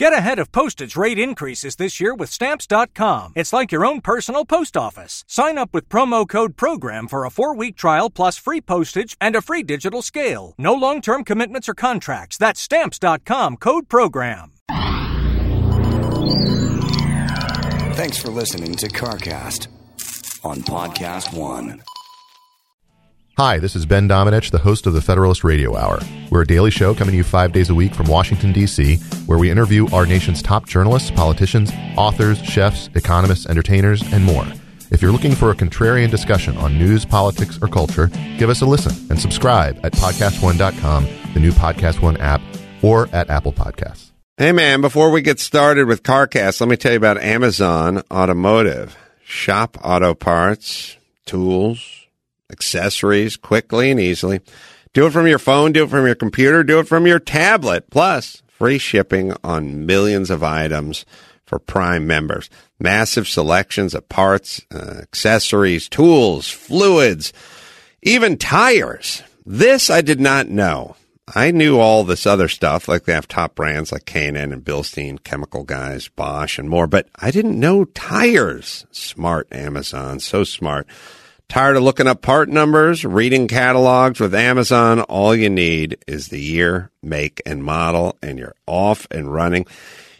Get ahead of postage rate increases this year with Stamps.com. It's like your own personal post office. Sign up with promo code PROGRAM for a four week trial plus free postage and a free digital scale. No long term commitments or contracts. That's Stamps.com code PROGRAM. Thanks for listening to CarCast on Podcast One. Hi, this is Ben Domenech, the host of the Federalist Radio Hour. We're a daily show coming to you five days a week from Washington, D.C., where we interview our nation's top journalists, politicians, authors, chefs, economists, entertainers, and more. If you're looking for a contrarian discussion on news, politics, or culture, give us a listen and subscribe at podcastone.com, the new Podcast One app, or at Apple Podcasts. Hey, man, before we get started with CarCast, let me tell you about Amazon Automotive. Shop auto parts, tools, accessories quickly and easily. Do it from your phone, do it from your computer, do it from your tablet. Plus, free shipping on millions of items for Prime members. Massive selections of parts, uh, accessories, tools, fluids, even tires. This I did not know. I knew all this other stuff, like they have top brands like K&N and Bilstein, chemical guys, Bosch and more, but I didn't know tires. Smart Amazon, so smart. Tired of looking up part numbers, reading catalogs with Amazon? All you need is the year, make, and model, and you're off and running.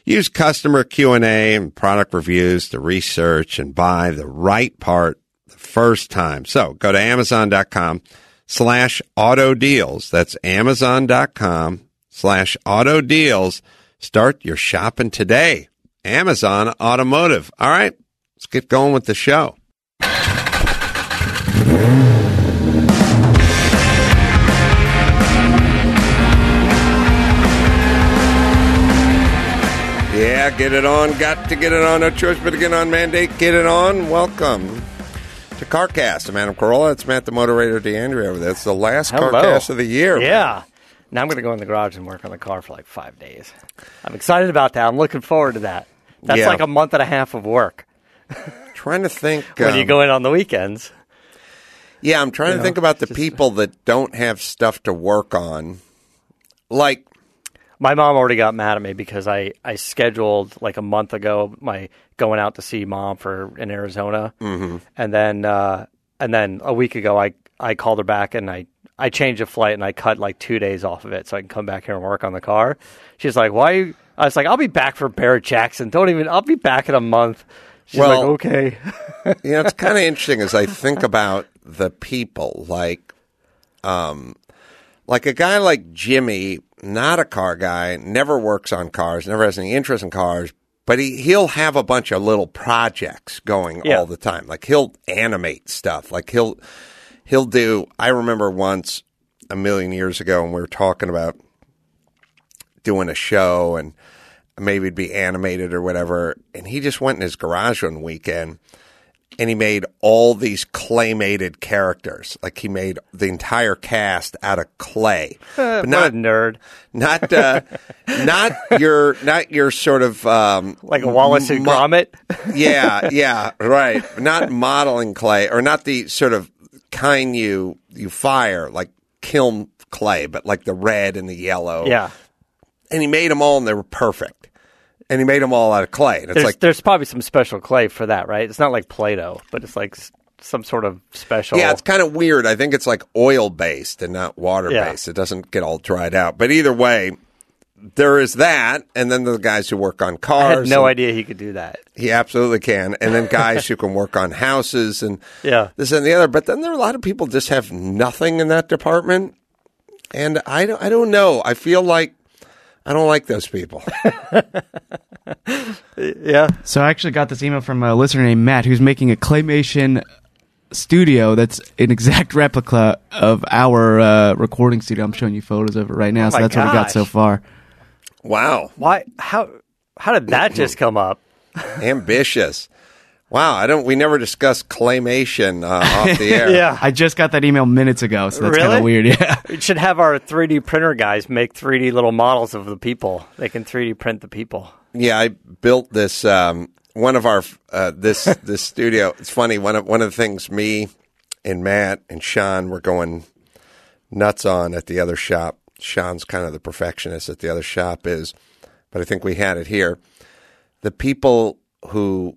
Use customer Q&A and product reviews to research and buy the right part the first time. So go to amazon.com slash auto deals. That's amazon.com slash auto deals. Start your shopping today. Amazon Automotive. All right, let's get going with the show. Yeah, get it on. Got to get it on. No choice but to get on. Mandate, get it on. Welcome to CarCast. I'm Adam Carolla. It's Matt, the moderator, D'Andria there. It's the last Hello. CarCast of the year. Yeah. Now I'm going to go in the garage and work on the car for like five days. I'm excited about that. I'm looking forward to that. That's Yeah. like a month and a half of work Trying to think. when you um, go in on the weekends. Yeah, I'm trying to know, think about the just- people that don't have stuff to work on. Like, My mom already got mad at me because I, I scheduled like a month ago my going out to see mom for in Arizona, mm-hmm. and then uh, and then a week ago I I called her back and I I changed a flight and I cut like two days off of it so I can come back here and work on the car. She's like, "Why?" you-" I was like, "I'll be back for Barrett Jackson. Don't even. I'll be back in a month." She's Well- like, "Okay." you know, it's kind of interesting as I think about the people, like, um, like a guy like Jimmy, not a car guy, never works on cars, never has any interest in cars, but he he'll have a bunch of little projects going Yeah. all the time. Like he'll animate stuff. Like he'll he'll do. I remember once a million years ago, and we were talking about doing a show and maybe it'd be animated or whatever. And he just went in his garage one weekend and he made all these claymated characters. Like he made the entire cast out of clay. but not a nerd. not uh, not your not your sort of um, Like a Wallace and mo- Gromit. yeah, yeah, right. Not modeling clay, or not the sort of kind you you fire like kiln clay, but like the red and the yellow. yeah. and he made them all, and they were perfect. And he made them all out of clay, and it's There's, like, there's probably some special clay for that, right? It's not like Play-Doh, but it's like some sort of special. yeah, it's kind of weird. I think it's like oil based and not water based. It doesn't get all dried out, but either way. There is that, and then the guys who work on I cars. had no idea he could do that. He absolutely can. And then guys who can work on houses and Yeah. this and the other. But then there are a lot of people just have nothing in that department. And I don't, I don't know. I feel like I don't like those people. Yeah. So I actually got this email from a listener named Matt who's making a claymation studio that's an exact replica of our uh, recording studio. I'm showing you photos of it right now. Oh so my that's what we got so far. Wow. Why? How? How did that just come up? Ambitious. Wow. I don't, we never discussed claymation uh, off the air. Yeah. I just got that email minutes ago, so that's kind Really? of weird. Yeah. We should have our 3D printer guys make 3D little models of the people. They can 3D print the people. Yeah, I built this. Um, one of our uh, this this studio. It's funny. One of one of the things me and Matt and Sean were going nuts on at the other shop. Sean's kind of the perfectionist at the other shop. Is but I think we had it here. The people who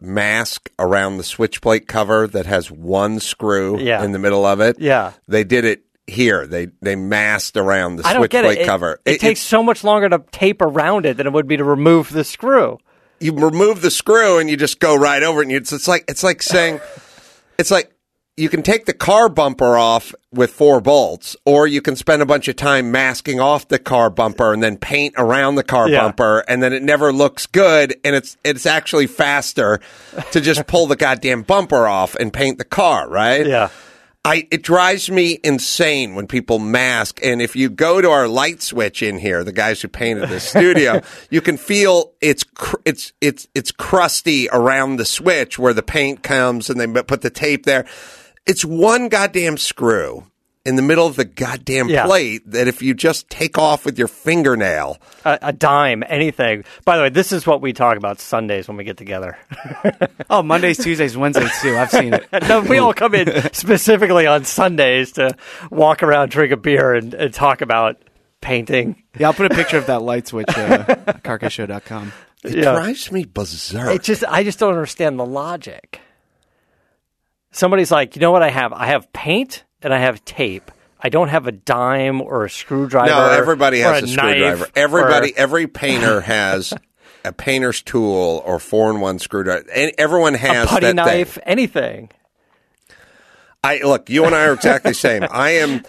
mask around the switch plate cover that has one screw Yeah. in the middle of it. Yeah. They did it here. They they masked around the I don't switch plate it. It, cover. it takes so much longer to tape around it than it would be to remove the screw. you remove the screw and you just go right over it. And you, it's, it's like it's like saying it's like you can take the car bumper off with four bolts, or you can spend a bunch of time masking off the car bumper and then paint around the car Yeah. bumper, and then it never looks good. And it's it's actually faster to just pull the goddamn bumper off and paint the car, right? Yeah. I it drives me insane when people mask. And if you go to our light switch in here, the guys who painted this studio, you can feel it's cr- it's it's it's crusty around the switch where the paint comes, and they put the tape there. It's one goddamn screw in the middle of the goddamn Yeah. plate that if you just take off with your fingernail, A, a dime, anything. By the way, this is what we talk about Sundays when we get together. Oh, Mondays, Tuesdays, Wednesdays too. I've seen it. no, we all come in specifically on Sundays to walk around, drink a beer, and, and talk about painting. Yeah, I'll put a picture of that light switch. Uh, carcassshow.com. it Yeah. drives me berserk. It just, I just don't understand the logic. Somebody's like, you know what I have? I have paint and I have tape. I don't have a dime or a screwdriver. No, everybody has a, knife screwdriver. Everybody, or- every painter has a painter's tool or four in one screwdriver. And everyone a has putty that knife, thing. anything. I look, you and I are exactly the same. I am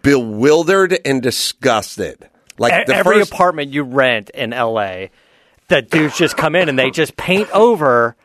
bewildered and disgusted. Like the every first, apartment you rent in LA, that dudes just come in and they just paint over.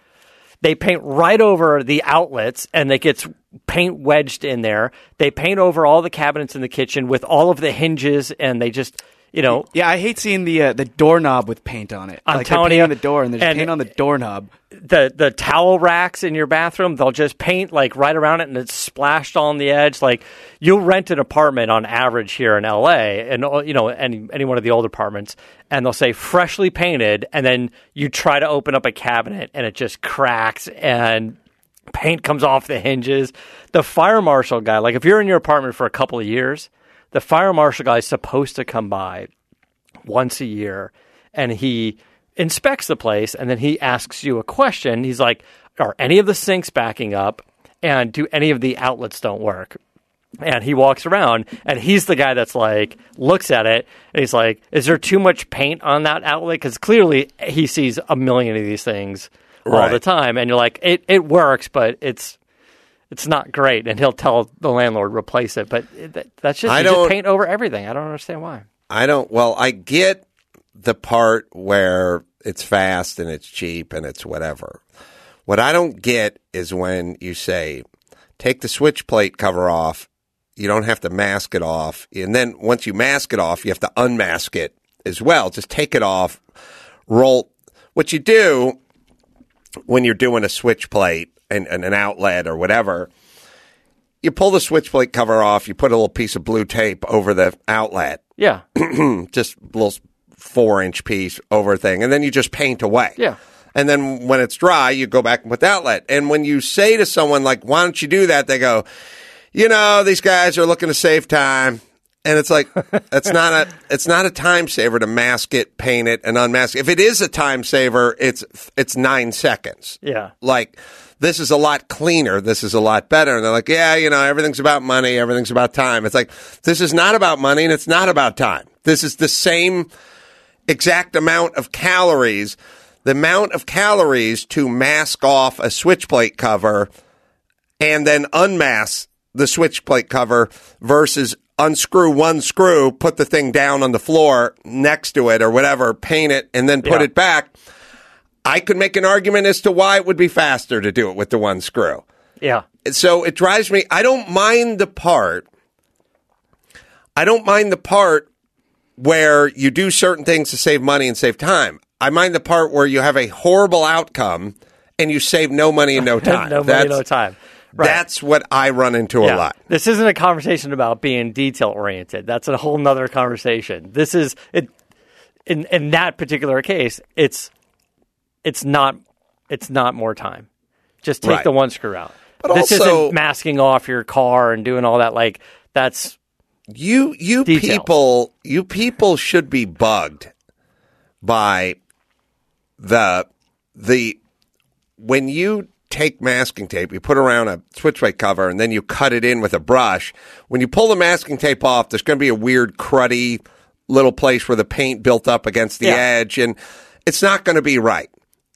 They paint right over the outlets, and it gets paint wedged in there. They paint over all the cabinets in the kitchen with all of the hinges, and they just, you know, Yeah, I hate seeing the uh, the doorknob with paint on it. I'm like telling painting you, the door and there's and- paint on the doorknob. the the towel racks in your bathroom. They'll just paint like right around it, and it's splashed on the edge. Like you'll rent an apartment on average here in LA, and uh, you know any any one of the old apartments, and they'll say freshly painted, and then you try to open up a cabinet, and it just cracks and paint comes off the hinges. The fire marshal guy, like if you're in your apartment for a couple of years, the fire marshal guy is supposed to come by once a year and he inspects the place and then he asks you a question. He's like, Are any of the sinks backing up? And do any of the outlets don't work? And he walks around and he's the guy that's like, looks at it and he's like, Is there too much paint on that outlet? Because clearly he sees a million of these things all Right. the time. And you're like, It, it works, but it's. It's not great, and he'll tell the landlord replace it. But that- that's just I don't- paint over everything. I don't understand why. I don't. Well, I get the part where it's fast and it's cheap and it's whatever. What I don't get is when you say, take the switch plate cover off. You don't have to mask it off. And then once you mask it off, you have to unmask it as well. Just take it off, roll. What you do when you're doing a switch plate and, and an outlet or whatever, you pull the switch plate cover off, you put a little piece of blue tape over the outlet Yeah, just a little four inch piece over thing, and then you just paint away. Yeah. And then when it's dry, you go back and put the outlet. And when you say to someone like, "Why don't you do that?" They go, "You know, these guys are looking to save time." And it's like it's not a it's not a time saver to mask it, paint it, and unmask. it. If it is a time saver, it's it's nine seconds yeah. like this is a lot cleaner this is a lot better. And they're like yeah you know everything's about money everything's about time. It's like this is not about money and it's not about time. This is the same exact amount of calories the amount of calories to mask off a switch plate cover and then unmask the switch plate cover versus unscrew one screw put the thing down on the floor next to it or whatever paint it and then put Yeah. it back I could make an argument as to why it would be faster to do it with the one screw. Yeah. So it drives me. I don't mind the part. I don't mind the part where you do certain things to save money and save time. I mind the part where you have a horrible outcome and you save no money and no time. no money, that's, no time. Right. That's what I run into a lot. This isn't a conversation about being detail oriented. That's a whole nother conversation. This is it. In in that particular case, it's it's not it's not more time. Just take Right. the one screw out. But this also- isn't masking off your car and doing all that. Like that's You you Details. people you people should be bugged by the the when you take masking tape, you put around a switchblade cover, and then you cut it in with a brush. When you pull the masking tape off, there's going to be a weird cruddy little place where the paint built up against the Yeah. edge, and it's not going to be right.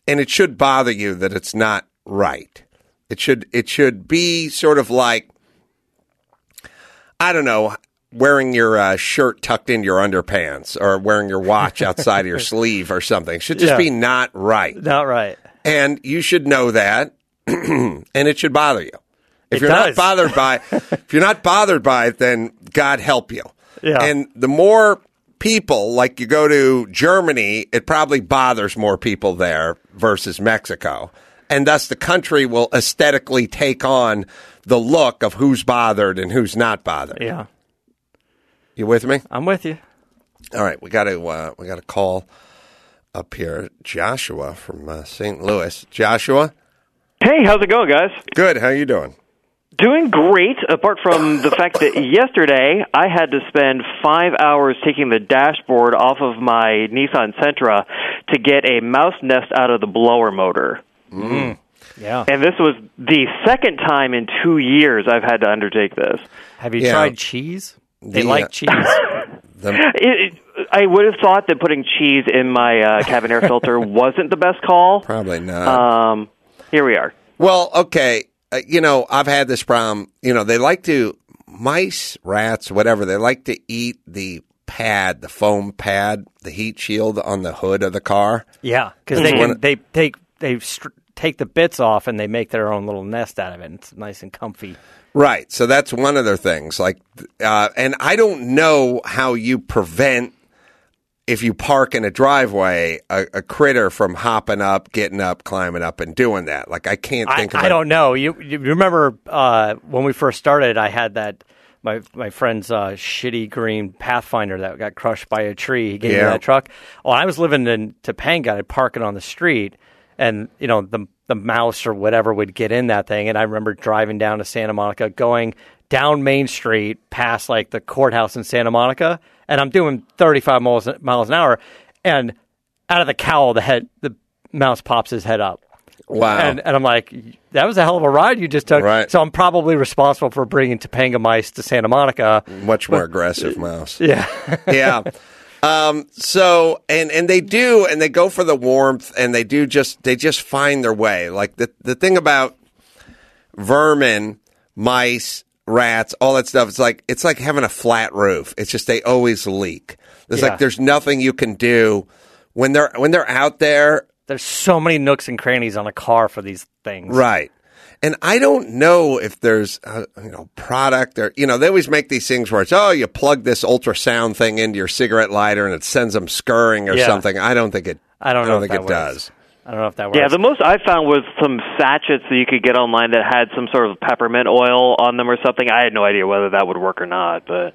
And it should bother you that it's not right. It should it should be sort of like I don't know, wearing your uh, shirt tucked in your underpants or wearing your watch outside of your sleeve or something. It should just Yeah. be not right. Not right. And you should know that, and it should bother you. If It you're does. not bothered by, if you're not bothered by it, then God help you. Yeah. And the more people, like you go to Germany, it probably bothers more people there versus Mexico, and thus the country will aesthetically take on the look of who's bothered and who's not bothered. Yeah. You with me? I'm with you. All right, we got to uh, we got to call up here Joshua from uh, St. Louis. Joshua, Hey, how's it going, guys? good. How you doing? Doing great, apart from the fact that yesterday I had to spend five hours taking the dashboard off of my Nissan Sentra to get a mouse nest out of the blower motor. Yeah. And this was the second time in two years I've had to undertake this. Have you Yeah. tried cheese? They The, like uh, cheese. The, It, it, I would have thought that putting cheese in my uh, cabin air filter wasn't the best call. probably not. Um, here we are. well, okay. Uh, you know, I've had this problem. You know, they like to mice, rats, whatever. They like to eat the pad, the foam pad, the heat shield on the hood of the car. yeah, because they can they take they str- take the bits off and they make their own little nest out of it. It's nice and comfy. Right. So that's one of their things. Like, uh, and I don't know how you prevent if you park in a driveway a, a critter from hopping up, getting up, climbing up, and doing that. Like, I can't I, think of. I a- don't know. You, you remember uh, when we first started? I had that my my friend's uh, shitty green Pathfinder that got crushed by a tree. He gave me Yeah. that truck. Well, I was living in Topanga. I'd park it on the street, and you know the the mouse or whatever would get in that thing. And I remember driving down to Santa Monica, going down Main Street past like the courthouse in Santa Monica, and I'm doing 35 miles miles an hour, and out of the cowl, the head the mouse pops his head up. Wow. And, and I'm like, that was a hell of a ride you just took. Right. So I'm probably responsible for bringing Topanga mice to Santa Monica. Much more aggressive mouse. Yeah. yeah. Um, so and and they do and they go for the warmth and they do just they just find their way. Like the the thing about vermin, mice, rats, all that stuff. It's like it's like having a flat roof. It's just they always leak. It's Yeah. like there's nothing you can do when they're when they're out there. There's so many nooks and crannies on a car for these things. Right. And I don't know if there's a you know product or you know they always make these things where it's oh you plug this ultrasound thing into your cigarette lighter and it sends them scurrying or Yeah. something. I don't think it. I don't know think if it works. does. I don't know if that works. Yeah, the most I found was some sachets that you could get online that had some sort of peppermint oil on them or something. I had no idea whether that would work or not, but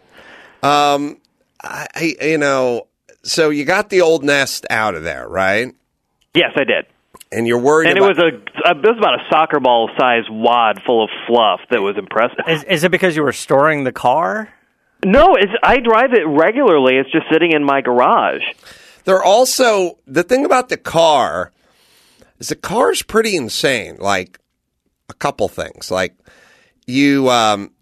um, I, I you know so you got the old nest out of there right, yes, I did. and you're worried. And it about, was a, a it was about a soccer ball size wad full of fluff that was impressive. is, is it because you were storing the car? No, it's I drive it regularly. It's just sitting in my garage. They're also the thing about the car is the car's pretty insane. Like a couple things, like you, um,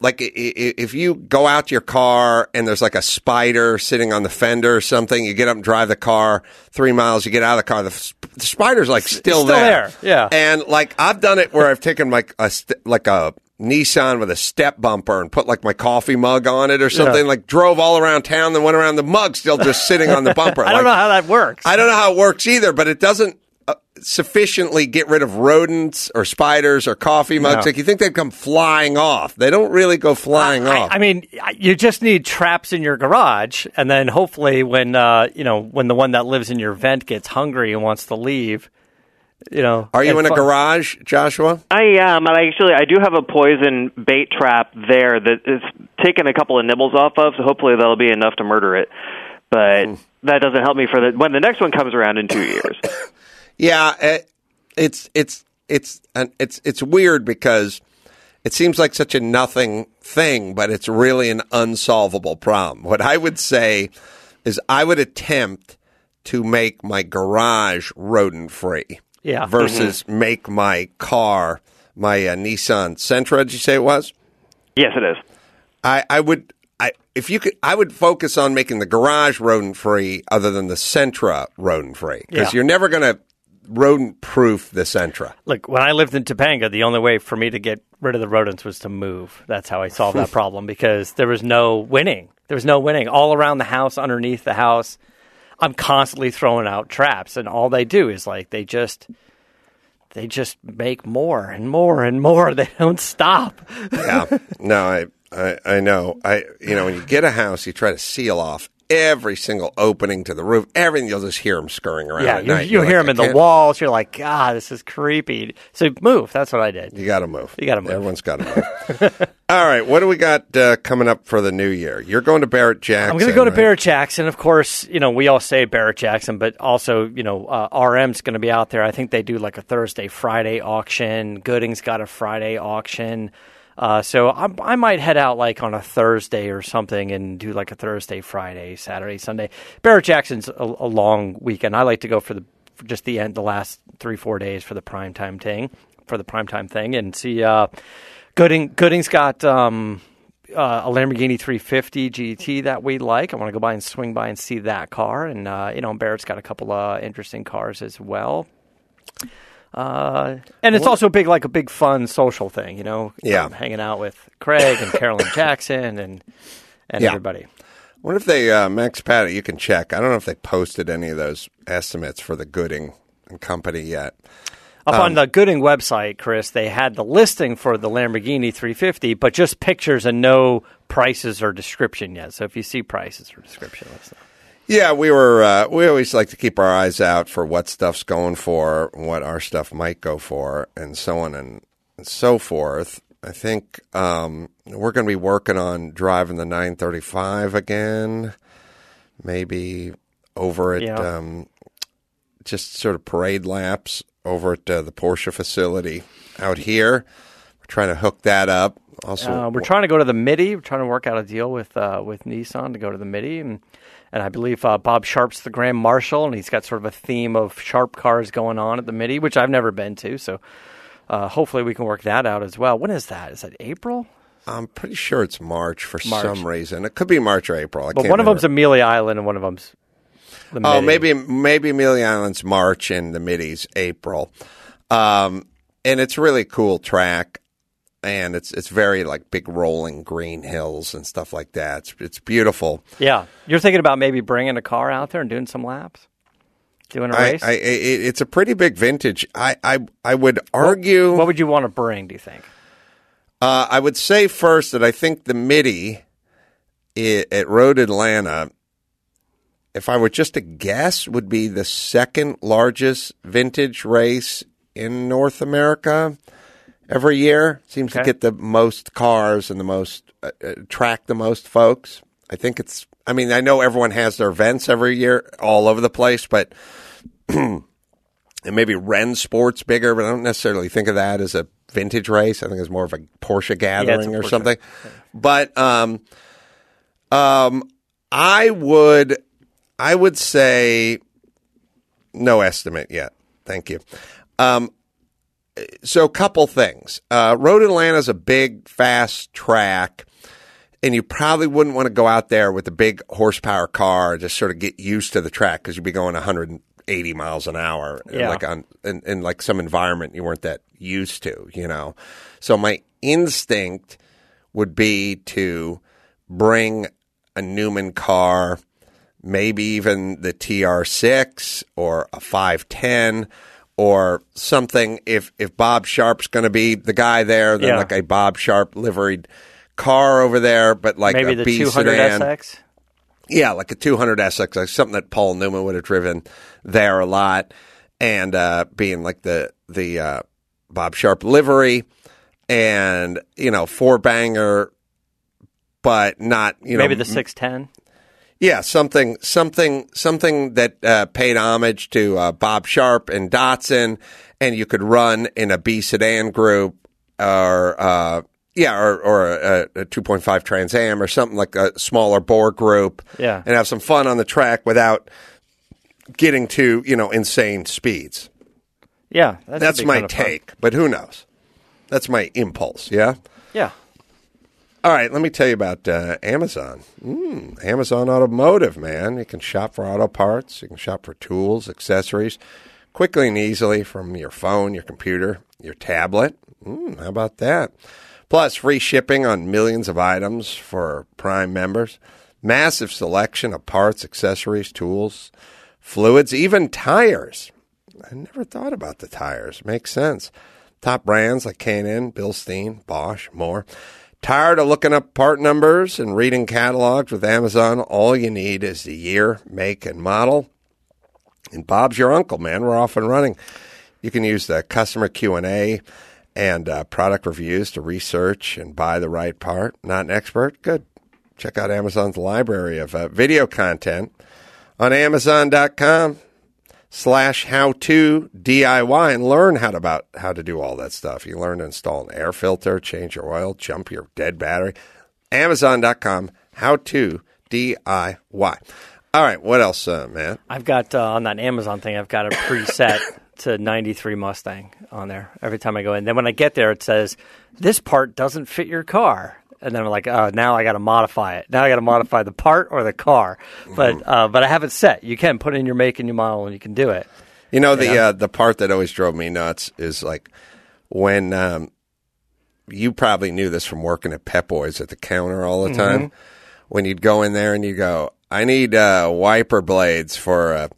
like if you go out to your car and there's like a spider sitting on the fender or something, you get up and drive the car three miles, you get out of the car, the, the spider's like still, still there, yeah. And like I've done it where I've taken like a like a Nissan with a step bumper and put like my coffee mug on it or something. Like drove all around town, then went around the mug still just sitting on the bumper. I don't know how that works. I don't know how it works either, but it doesn't sufficiently get rid of rodents or spiders or coffee mugs. No. Like you think they'd come flying off. They don't really go flying I, off. I mean, you just need traps in your garage, and then hopefully, when uh, you know, when the one that lives in your vent gets hungry and wants to leave, you know, Are you and in a garage, Joshua? I am, and I actually I do have a poison bait trap there that is taken a couple of nibbles off of, so hopefully that'll be enough to murder it. But that doesn't help me for the when the next one comes around in two years. Yeah, it, it's it's it's an, it's it's weird because it seems like such a nothing thing, but it's really an unsolvable problem. What I would say is I would attempt to make my garage rodent free Yeah. versus make my car, my uh, Nissan Sentra, did you say it was? Yes, it is. I, I would, I, if you could, I would focus on making the garage rodent free other than the Sentra rodent free because Yeah. you're never going to rodent proof the Sentra. Look, when I lived in Topanga, the only way for me to get rid of the rodents was to move. That's how I solved that problem because there was no winning. There was no winning. All around the house, underneath the house, I'm constantly throwing out traps, and all they do is like they just they just make more and more and more. They don't stop. yeah. No, I, I, I know. I, you know, when you get a house, you try to seal off every single opening to the roof. Everything you'll just hear them scurrying around. Yeah, at you, night. you You're hear like, them in the walls. You're like, God, this is creepy. So move. That's what I did. You got to move. You gotta move. Everyone's got to move. All right. What do we got uh, coming up for the new year? You're going to Barrett Jackson. I'm going to go to? Barrett Jackson. Of course, you know, we all say Barrett Jackson, but also, you know, uh, RM's going to be out there. I think they do like a Thursday, Friday auction. Gooding's got a Friday auction. Uh, so I, I might head out like on a Thursday or something and do like a Thursday, Friday, Saturday, Sunday. Barrett Jackson's a, a long weekend. I like to go for the for just the end, the last three, four days for the prime time thing, for the prime time thing, and see. Uh, Gooding Gooding's got um, uh, a Lamborghini 350 GT that we like. I want to go by and swing by and see that car. And uh, you know, Barrett's got a couple of interesting cars as well. Uh, and it's also big, like a big fun social thing. You know, Yeah. um, hanging out with Craig and Carolyn Jackson and and Yeah. everybody. What if they, uh, Max Patty, you can check. I don't know if they posted any of those estimates for the Gooding and Company yet. Up Um, on the Gooding website, Chris, they had the listing for the Lamborghini 350, but just pictures and no prices or description yet. So if you see prices or description, let us know. Yeah, we were. Uh, we always like to keep our eyes out for what stuff's going for, what our stuff might go for, and so on and, and so forth. I think um, we're going to be working on driving the 935 again, maybe over at Yeah. um, just sort of parade laps over at uh, the Porsche facility out here. We're trying to hook that up. Also, Uh, we're trying to go to the Mitty. We're trying to work out a deal with uh, with Nissan to go to the Mitty, and and I believe uh, Bob Sharp's the Grand Marshal, and he's got sort of a theme of sharp cars going on at the Mitty, which I've never been to. So uh, hopefully we can work that out as well. When is that? Is that April? I'm pretty sure it's March for March. some reason. It could be March or April. I But can't one of remember. them's Amelia Island, and one of them's the Oh, maybe maybe Amelia Island's March and the Mitty's April, um, and it's a really cool track, and it's it's very like big rolling green hills and stuff like that. It's it's beautiful. Yeah, you're thinking about maybe bringing a car out there and doing some laps, doing a I, race. I it, it's a pretty big vintage. I I, I would argue. what would you want to bring? Do you think? Uh, I would say first that I think the Mitty i at Road Atlanta, if I were just to guess, would be the second largest vintage race in North America every year. Seems to get the most cars and the most uh, attract the most folks. I think it's. I mean, I know everyone has their events every year all over the place, but and maybe Rennsport's bigger, but I don't necessarily think of that as a vintage race. I think it's more of a Porsche gathering or Porsche. something. But um, um, I would, I would say, no estimate yet. Thank you. Um, so a couple things. Uh, Road Atlanta is a big, fast track, and you probably wouldn't want to go out there with a big horsepower car just sort of get used to the track because you'd be going 180 miles an hour, Yeah. like on in, in like some environment you weren't that used to, you know. So my instinct would be to bring a Newman car, maybe even the TR6 or a 510 or something. If if Bob Sharp's going to be the guy there, then Yeah. like a Bob Sharp liveried car over there, but like Maybe a the B 200 sedan. SX. Yeah, like a 200 SX, like something that Paul Newman would have driven there a lot, and uh, being like the the uh, Bob Sharp livery, and you know four banger, but not you know Maybe the 610. Yeah, something, something, something that uh, paid homage to uh, Bob Sharp and Datsun, and you could run in a B sedan group, or uh, yeah, or, or a, a 2.5 Trans Am, or something like a smaller bore group, Yeah. and have some fun on the track without getting to you know insane speeds. Yeah, That's my kinda fun. take, but who knows? That's my impulse. Yeah. Yeah. All right, let me tell you about uh, Amazon. Mm, Amazon Automotive, man. You can shop for auto parts, you can shop for tools, accessories, quickly and easily from your phone, your computer, your tablet. Mm, how about that? Plus, free shipping on millions of items for Prime members, massive selection of parts, accessories, tools, fluids, even tires. I never thought about the tires. Makes sense. Top brands like K&N, Bilstein, Bosch, more. Tired of looking up part numbers and reading catalogs with Amazon? All you need is the year, make, and model. And Bob's your uncle, man. We're off and running. You can use the customer Q and A and uh, product reviews to research and buy the right part. Not an expert? Good. Check out Amazon's library of uh, video content on Amazon.com slash how to DIY and learn how to about how to do all that stuff. You learn to install an air filter, change your oil, jump your dead battery. Amazon.com how to DIY. All right, what else, uh, man? I've got uh, on that Amazon thing. I've got a preset to '93 Mustang on there every time I go in. Then when I get there, it says this part doesn't fit your car, and then I'm like, oh, now I got to modify it. Now I got to modify the part or the car. But uh, but I have it set. You can put in your make and your model, and you can do it. You know the uh, the part that always drove me nuts is like when um, you probably knew this from working at Pep Boys at the counter all the time. When you'd go in there and you go, I need uh, wiper blades for a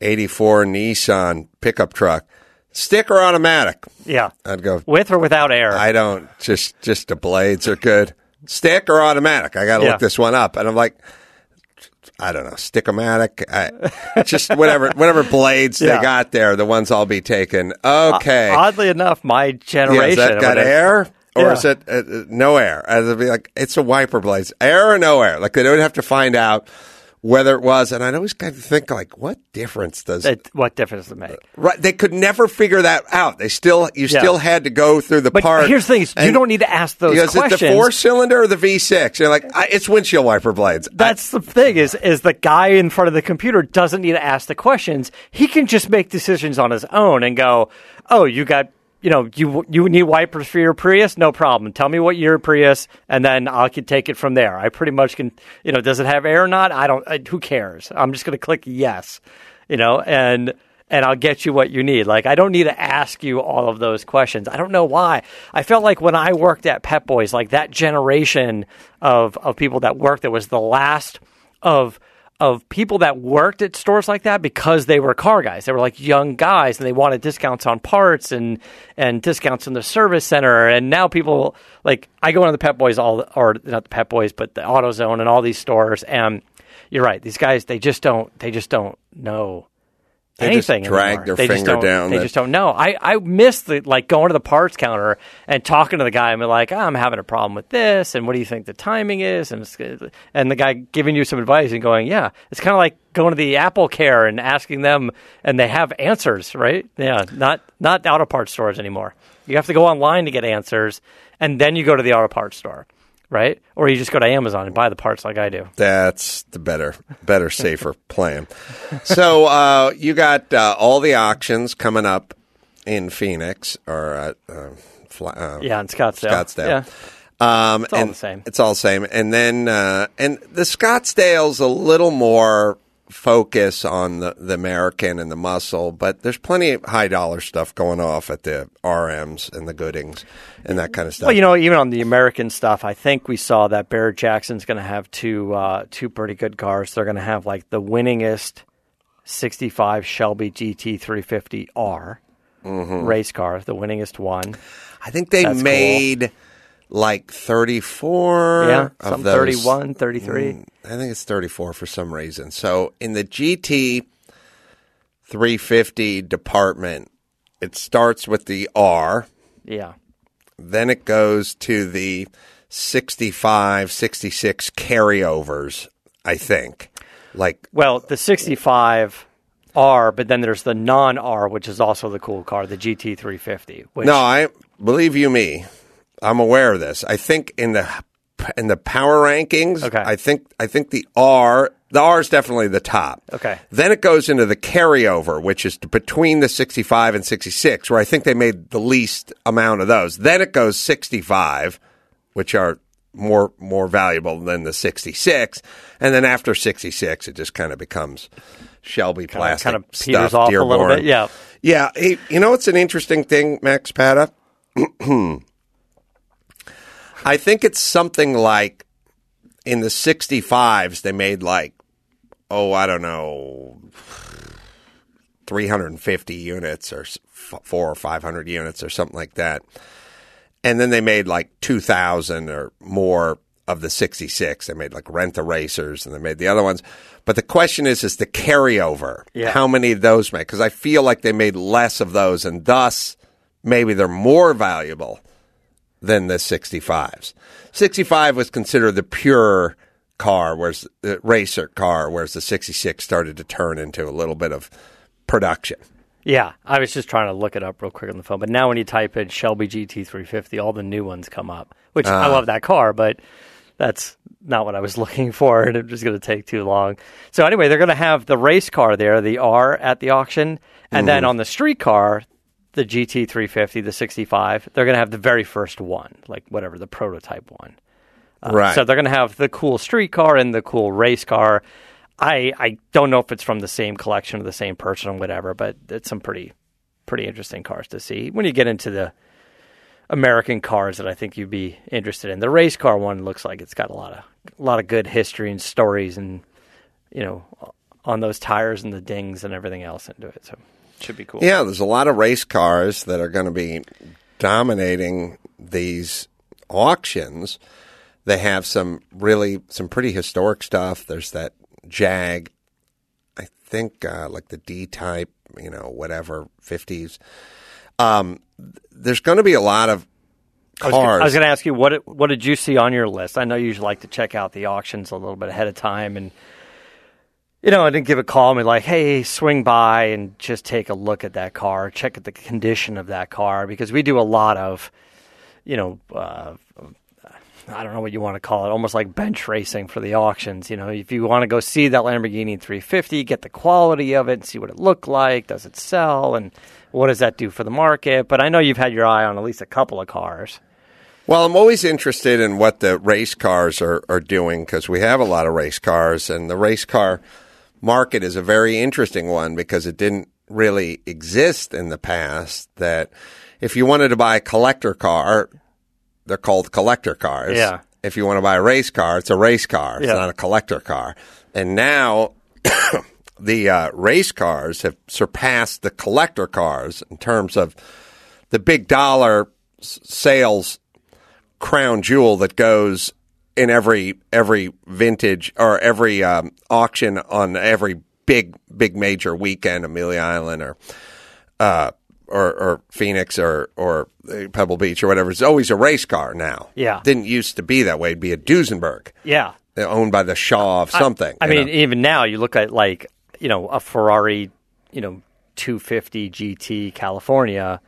'84 Nissan pickup truck, stick or automatic. Yeah, I'd go, with or without air. I don't just just the blades are good. Stick or automatic? I got to Yeah. look this one up, and I'm like. I don't know, stickomatic, I, just whatever, whatever blades Yeah. they got there, the ones I'll be taking. Okay, Oddly enough, my yeah, generation is that got air or Yeah. is it uh, uh, no air? It'd be like it's a wiper blades, air or no air. Like they don't have to find out whether it was. And I'd always kind of think like, what difference does It, what difference does it make? Uh, right, they could never figure that out. They still, you Yeah. still had to go through the But part. here's the thing: you don't need to ask those you know, Is it the four cylinder or the V6? You're like, I, it's windshield wiper blades. I- That's the thing is is the guy in front of the computer doesn't need to ask the questions. He can just make decisions on his own and go, "Oh, you got you know you you need wipers for your Prius? No problem. Tell me what year Prius, and then I can take it from there. I pretty much can. You know, does it have air or not? I don't. I, who cares? I'm just going to click yes. You know, and and I'll get you what you need. Like I don't need to ask you all of those questions. I don't know why. I felt like when I worked at Pep Boys, like that generation of of people that worked, that was the last of of people that worked at stores like that because they were car guys. They were like young guys and they wanted discounts on parts and and discounts in the service center. And now people like I go into the Pep Boys all or not the Pep Boys, but the AutoZone and all these stores. And you're right, these guys they just don't they just don't know They just anything. drag anymore. their they just finger don't, down They the- just don't know. I I miss the like going to the parts counter and talking to the guy and be like, "Oh, I'm having a problem with this, and what do you think the timing is? And and the guy giving you some advice and going, "Yeah, it's kind of like going to the Apple Care and asking them, and they have answers, right? Yeah, not not auto parts stores anymore. You have to go online to get answers, and then you go to the auto parts store." Right, or you just go to Amazon and buy the parts like I do. That's the better, better, safer plan. So uh, you got uh, all the auctions coming up in Phoenix or uh, uh, uh, Yeah, in Scottsdale. Scottsdale. Yeah. Um, It's all the same. It's all the same. And then uh, and the Scottsdale's a little more focus on the, the American and the muscle, but there's plenty of high dollar stuff going off at the RMs and the Goodings and that kind of stuff. Well, you know, even on the American stuff, I think we saw that Barrett Jackson's going to have two uh, two pretty good cars. They're going to have like the winningest '65 Shelby GT350R race car, the winningest one. I think they That's cool. Like 34 Yeah, of some those. 31, 33. Mm, I think it's 34 for some reason. So in the GT 350 department, it starts with the R, Yeah, then it goes to the 65, 66 carryovers, I think. Like well, the '65 R, but then there's the non-R, which is also the cool car, the GT350. Which, No, I believe you me. I'm aware of this. I think in the in the power rankings, Okay. I think I think the R the R is definitely the top. Okay. Then it goes into the carryover, which is between the 65 and 66, where I think they made the least amount of those. Then it goes 65, which are more more valuable than the 66, and then after 66, it just kind of becomes Shelby plastic kind of peters stuff, off a little bit. Yeah. Yeah, you know it's an interesting thing, Max Pata? I think it's something like in the 65s, they made like, oh, I don't know, 350 units or four or 500 units or something like that. And then they made like 2,000 or more of the 66. They made like Rent-A-Racers and they made the other ones. But the question is, is the carryover. Yeah. How many of those make? Because I feel like they made less of those and thus maybe they're more valuable than the 65s. 65 was considered the pure car, whereas the racer car, whereas the 66 started to turn into a little bit of production. Yeah, I was just trying to look it up real quick on the phone. But now when you type in Shelby GT350, all the new ones come up, which I ah. love that car, but that's not what I was looking for, and it was going to take too long. So anyway, they're going to have the race car there, the R at the auction, and then mm-hmm. on the street car, the GT350, the 65, they're going to have the very first one, like whatever the prototype one. Uh, right. So they're going to have the cool street car and the cool race car. I I don't know if it's from the same collection or the same person or whatever, but it's some pretty pretty interesting cars to see when you get into the American cars that I think you'd be interested in. The race car one looks like it's got a lot of a lot of good history and stories and you know on those tires and the dings and everything else into it. So it should be cool. Yeah, there's a lot of race cars that are going to be dominating these auctions. They have some really some pretty historic stuff. There's that Jag, I think uh, like the D type, you know, whatever fifties. Um, there's going to be a lot of I was, cars. I was going to ask you what what did you see on your list? I know you like to check out the auctions a little bit ahead of time, and you know, I didn't give a call and be like, "Hey, swing by and just take a look at that car, check at the condition of that car," because we do a lot of, you know. Uh, I don't know what you want to call it, almost like bench racing for the auctions. You know, if you want to go see that Lamborghini 350, get the quality of it, and see what it looked like, does it sell, and what does that do for the market? But I know you've had your eye on at least a couple of cars. Well, I'm always interested in what the race cars are, are doing because we have a lot of race cars, and the race car market is a very interesting one because it didn't really exist in the past. That if you wanted to buy a collector car, they're called collector cars. Yeah. If you want to buy a race car, it's a race car. It's Yeah. not a collector car. And now the uh, race cars have surpassed the collector cars in terms of the big dollar s- sales crown jewel that goes in every every vintage or every um, auction on every big big major weekend, Amelia Island or uh, or, or Phoenix or or Pebble Beach or whatever. It's always a race car now. Yeah. didn't used to be that way. It'd be a Duesenberg Yeah. owned by the Shah of something. I you mean, know? even now you look at like you know a Ferrari, you know, 250 GT California,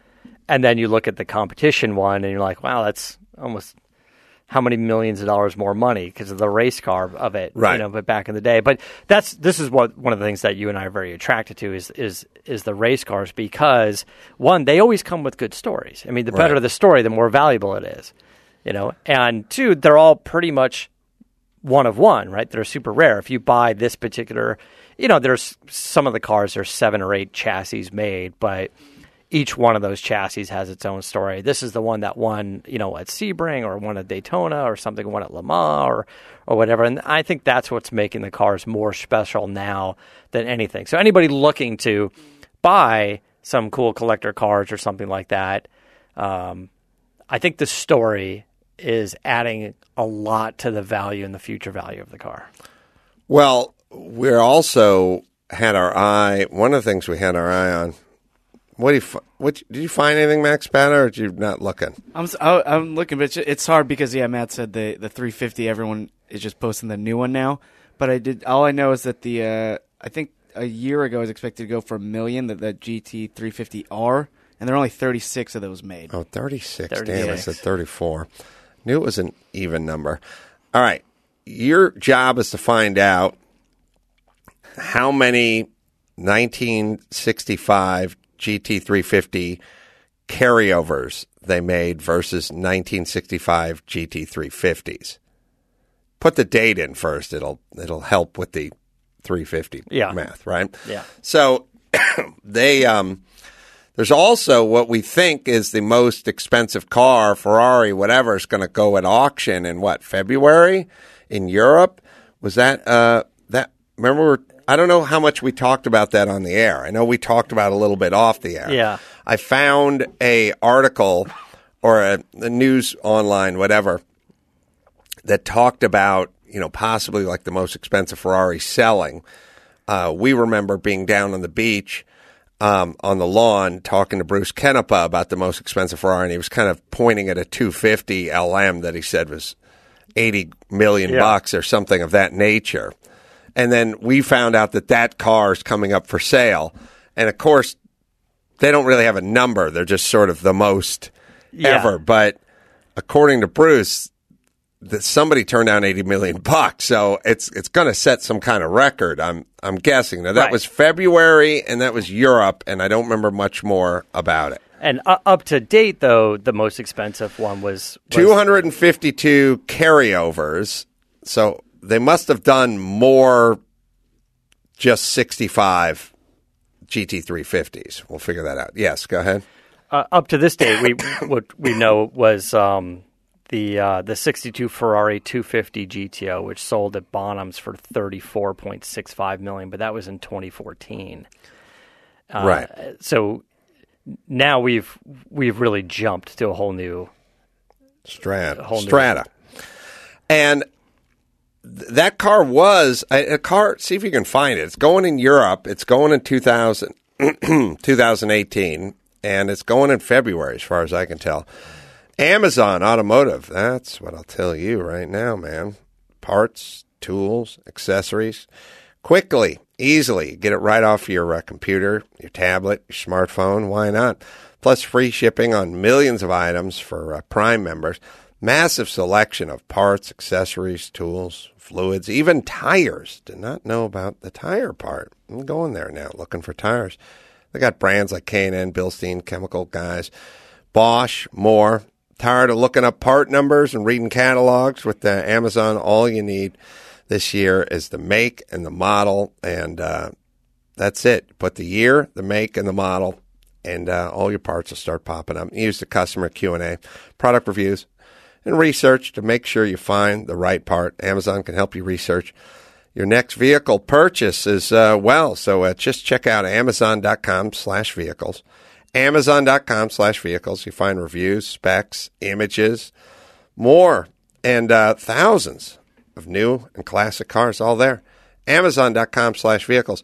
and then you look at the competition one, and you're like, wow, that's almost how many millions of dollars more money because of the race car of it, Right. You know, but back in the day, but that's this is what one of the things that you and I are very attracted to is is is the race cars because one, they always come with good stories. I mean, the better Right. the story, the more valuable it is, you know, and two, they're all pretty much one of one, right? They're super rare. If you buy this particular, you know, there's some of the cars, there's seven or eight chassis made, but each one of those chassis has its own story. This is the one that won, you know, at Sebring or won at Daytona or something, won at Le Mans or, or whatever. And I think that's what's making the cars more special now than anything. So anybody looking to buy some cool collector cars or something like that, um, I think the story is adding a lot to the value and the future value of the car. Well, we're also had our eye. One of the things we had our eye on. What do you? fi- What did you find anything, Max Banner, or did you not looking? I'm s- I- I'm looking, but it's- it's hard because yeah, Matt said the the 350. Everyone is just posting the new one now. But I did. All I know is that the uh, I think a year ago was expected to go for a million. That the GT 350R, and there are only 36 of those made. Oh, 36. Damn, I said 34. Knew it was an even number. All right. Your job is to find out how many 1965 GT350 carryovers they made versus 1965 GT350s. Put the date in first. It'll it'll help with the 350 Yeah. math, right? Yeah. So they um there's also what we think is the most expensive car, Ferrari, whatever, is going to go at auction in what February in Europe. Was that uh, that? Remember, I don't know how much we talked about that on the air. I know we talked about a little bit off the air. Yeah. I found a article or a, a news online, whatever, that talked about you know possibly like the most expensive Ferrari selling. Uh, we remember being down on the beach um, on the lawn talking to Bruce Canepa about the most expensive Ferrari, and he was kind of pointing at a 250 LM that he said was 80 million Yeah. bucks or something of that nature. And then we found out that that car is coming up for sale, and of course, they don't really have a number; they're just sort of the most Yeah. ever. But according to Bruce, that somebody turned down 80 million bucks. So it's it's going to set some kind of record. I'm I'm guessing. Now that Right. was February and that was Europe and I don't remember much more about it. And uh, up to date, though, the most expensive one was, was 252 carryovers. So they must have done more just 65 GT350s. We'll figure that out. Yes, go ahead. uh, up to this date. We what we know was um, the uh, the '62 Ferrari 250 GTO, which sold at Bonhams for 34.65 million, but that was in 2014. Uh, right. So now we've we've really jumped to a whole new. Strata. whole new- Strata. And that car was a, a car. See if you can find it. It's going in Europe. It's going in 2000, 2018, and it's going in February, as far as I can tell. Amazon Automotive. That's what I'll tell you right now, man. Parts, tools, accessories. Quickly, easily, get it right off your uh, computer, your tablet, your smartphone. Why not? Plus, free shipping on millions of items for uh, Prime members. Massive selection of parts, accessories, tools, fluids, even tires. Did not know about the tire part. I'm going there now, looking for tires. They got brands like K&N, Bilstein, Chemical Guys, Bosch, more. Tired of looking up part numbers and reading catalogs with uh, Amazon? All you need this year is the make and the model, and uh, that's it. Put the year, the make, and the model, and uh, all your parts will start popping up. Use the customer Q and A, product reviews, and research to make sure you find the right part. Amazon can help you research your next vehicle purchase as uh, well. So uh, just check out Amazon.com slash vehicles. Amazon.com slash vehicles. You find reviews, specs, images, more, and uh, thousands of new and classic cars all there. Amazon.com slash vehicles.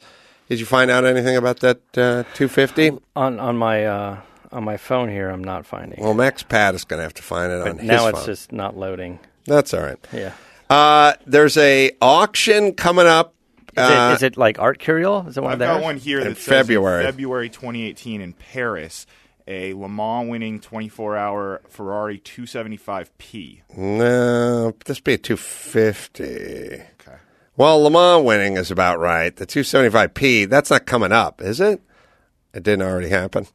Did you find out anything about that uh, 250? On on my uh, on my phone here, I'm not finding. it. Well, Max Pat is going to have to find it on his now it's phone. just not loading. That's all right. Yeah. Uh, there's a auction coming up. Is, uh, it, is it like Artcurial? Is it one I've of theirs? got one here In that says February. February 2018 in Paris, a Le Mans winning 24-hour Ferrari 275p. No, this be a 250. Okay. Well, Le Mans winning is about right. The 275p, that's not coming up, is it? It didn't already happen.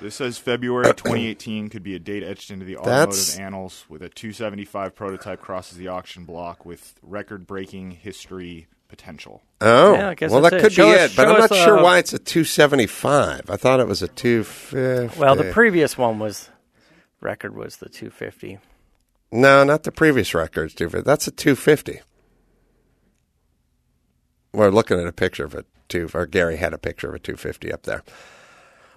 This says February 2018 could be a date etched into the That's- automotive annals with a 275 prototype crosses the auction block with record-breaking history potential. Oh, Yeah, I guess well, that's that it. could Show be us- it, but I'm not us, sure uh, why it's a 275. I thought it was a 250. Well, the previous one was record was the 250. no, not the previous record. 250. That's a 250. We're looking at a picture of a two, or Gary had a picture of a 250 up there.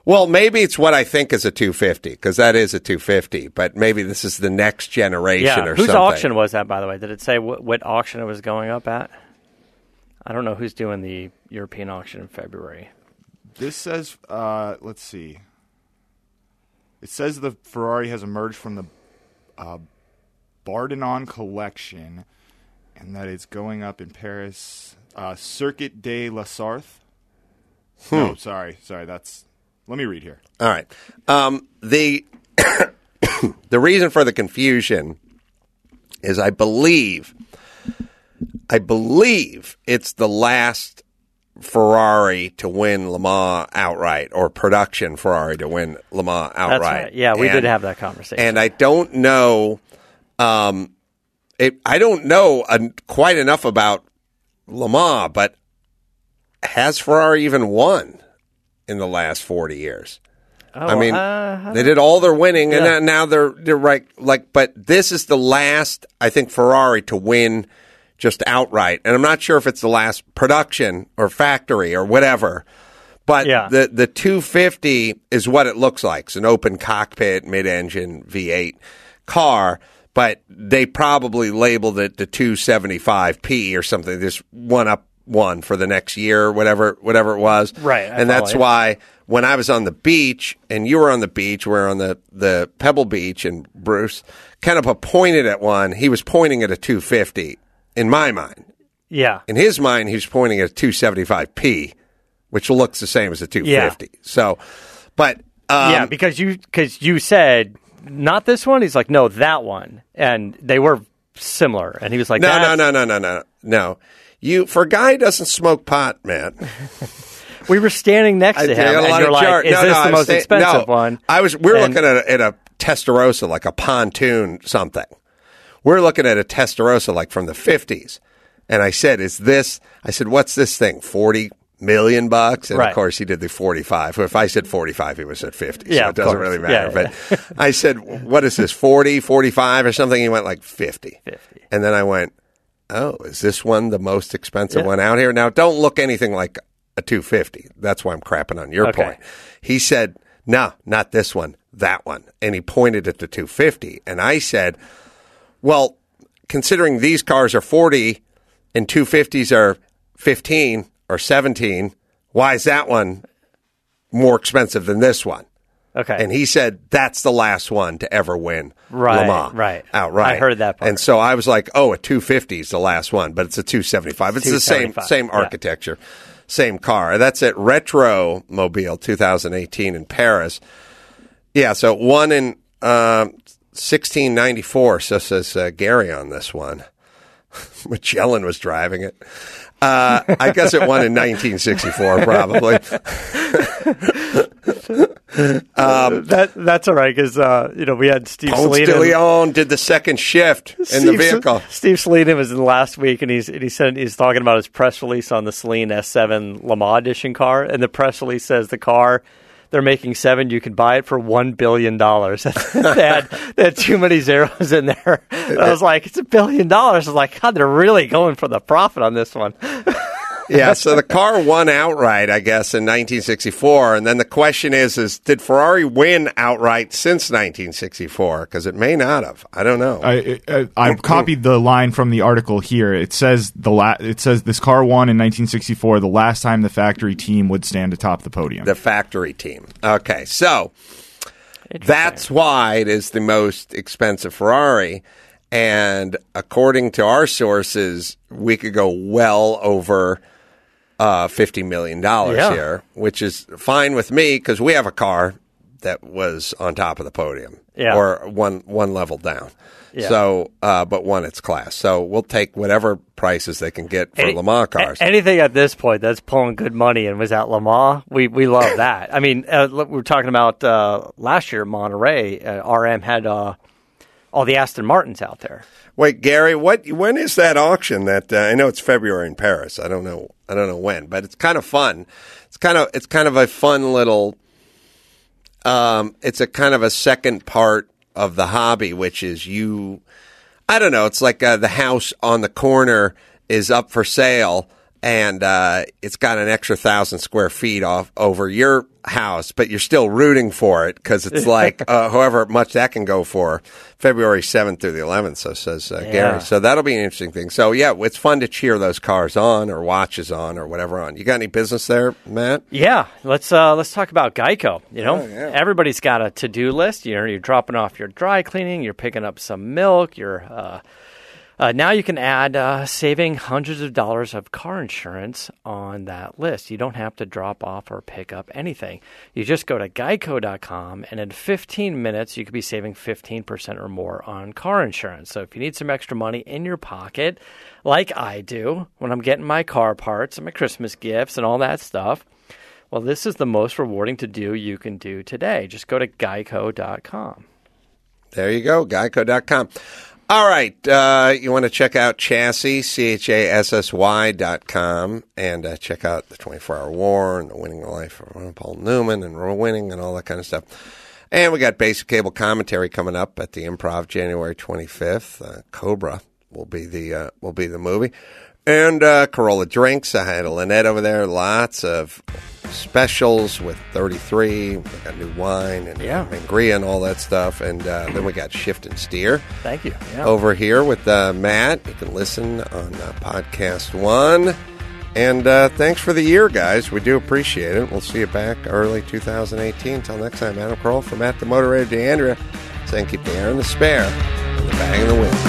Well, maybe it's what I think is a 250 because that is a 250, but maybe this is the next generation Yeah. or Whose something. auction was that, by the way? Did it say what, what auction it was going up at? I don't know who's doing the European auction in February. This says, uh, let's see. It says the Ferrari has emerged from the uh, Bardinon collection, and that it's going up in Paris. Uh, Circuit de la Sarthe. Hmm. No, sorry, sorry. That's. Let me read here. All right. Um, the the reason for the confusion is I believe I believe it's the last Ferrari to win Le Mans outright or production Ferrari to win Le Mans outright. That's right. Yeah, we And- did have that conversation. And I don't know, um, it, I don't know uh, quite enough about Le Mans, but has Ferrari even won in the last 40 years? I mean, uh, they did all their winning, and Yeah. now- now they're they're right. Like, but this is the last I think Ferrari to win just outright, and I'm not sure if it's the last production or factory or whatever. But Yeah. the the 250 is what it looks like. It's an open cockpit, mid-engine V8 car, but they probably labeled it the 275P or something. This one up one for the next year, whatever whatever it was. Right, I and that's you. why when I was on the beach and you were on the beach, we are on the, the Pebble Beach and Bruce kind of pointed at one. He was pointing at a 250 in my mind. yeah. In his mind, he was pointing at a 275P, which looks the same as a 250. So, but um, yeah, because you because you said not this one. He's like, no, that one, and they were similar. And he was like, no, no, no, no, no, no, no. You for a guy who doesn't smoke pot, man. We were standing next to him, and you're of like, jar- is no, this no, the most saying- expensive no. one? I was. We were And- looking at a, at a Testarossa, like a pontoon something. We're looking at a Testarossa, like from the fifties. And I said, "Is this?" I said, "What's this thing? Forty million bucks?" And Right. of course, he did the forty-five. If I said forty-five, he was at fifty. Yeah, so it doesn't course. really Yeah, matter. But I said, "What is this? 40, 45 or something?" He went like fifty. 50. And then I went, "Oh, is this one the most expensive Yeah. one out here?" Now, don't look anything like a 250. That's why I'm crapping on your Okay. point. He said, "No, not this one, that one." And he pointed at the 250, and I said, "Well, considering these cars are 40 and 250s are 15 or 17, why is that one more expensive than this one?" Okay, And he said that's the last one to ever win Right, Le Mans right. outright. I heard that part. And so I was like, oh, a 250 is the last one, but it's a 275. It's the same 275, same yeah. architecture, same car. That's at Retromobile 2018 in Paris. Yeah, so one in um 1694. So says uh, Gary on this one. Magellan was driving it. Uh, I guess it won in 1964, probably. that that's all right because uh, you know we had Steve Ponce de Salina. Leon did the second shift in the vehicle. Steve Saleen was in last week, and he's and he said he's talking about his press release on the Saleen S7 Le Mans edition car, and the press release says the car they're making seven, you can buy it for one billion dollars. they they had too many zeros in there. I was like, it's a billion dollars. I was like, God, they're really going for the profit on this one. yeah, so the car won outright, I guess, in 1964. And then the question is, is did Ferrari win outright since 1964? Because it may not have. I don't know. I, I, I've mm-hmm. copied the line from the article here. It says the la- It says this car won in 1964, the last time the factory team would stand atop the podium. the factory team. Okay, so that's why it is the most expensive Ferrari. And according to our sources, we could go well over uh, $50 million Yeah. here, which is fine with me because we have a car that was on top of the podium Yeah. or one, one level down. Yeah. So, uh, but won its class. So we'll take whatever prices they can get for Any- Le Mans cars. anything at this point that's pulling good money and was at Le Mans, we we love that. I mean, uh, we were talking about uh, last year, Monterey. Uh, RM had uh, all the Aston Martins out there. Wait, Gary, what? When is that auction? That uh, I know it's February in Paris. I don't know. I don't know when, but it's kind of fun. It's kind of it's kind of a fun little. Um, it's a kind of a second part of the hobby, which is you. I don't know. It's like uh, the house on the corner is up for sale, and uh, it's got an extra thousand square feet off over your house, but you're still rooting for it because it's like uh, however much that can go for. February seventh through the eleventh, so says uh, Yeah. Gary. So that'll be an interesting thing. So yeah, it's fun to cheer those cars on or watches on or whatever on. You got any business there, Matt? Yeah, let's uh, let's talk about Geico. You know, Oh, yeah. everybody's got a to do list. You know, you're dropping off your dry cleaning, you're picking up some milk, you're uh, now you can add uh, saving hundreds of dollars of car insurance on that list. You don't have to drop off or pick up anything. You just go to geico.com, and in 15 minutes, you could be saving 15% or more on car insurance. So if you need some extra money in your pocket, like I do when I'm getting my car parts and my Christmas gifts and all that stuff, well, this is the most rewarding to do you can do today. Just go to geico.com. There you go, geico.com. All right. Uh, you want to check out Chassy, C-H-A-S-S-Y dot com, and uh, check out the 24-Hour War and the Winning the Life of Paul Newman and winning and all that kind of stuff. And we got basic cable commentary coming up at the Improv January 25th. Uh, Cobra will be the uh, will be the movie, and uh, Carolla drinks. I had a Lynette over there. Lots of specials with 33. We got new wine and Yeah. sangria and all that stuff. And uh, then we got Shift and Steer Thank you. Yeah. over here with uh, Matt. You can listen on uh, PodcastOne. And uh, thanks for the year, guys. We do appreciate it. We'll see you back early 2018. Until next time, Adam Carolla from Matt the Motivator D'Andria saying keep the air in the spare and the bag in the wind.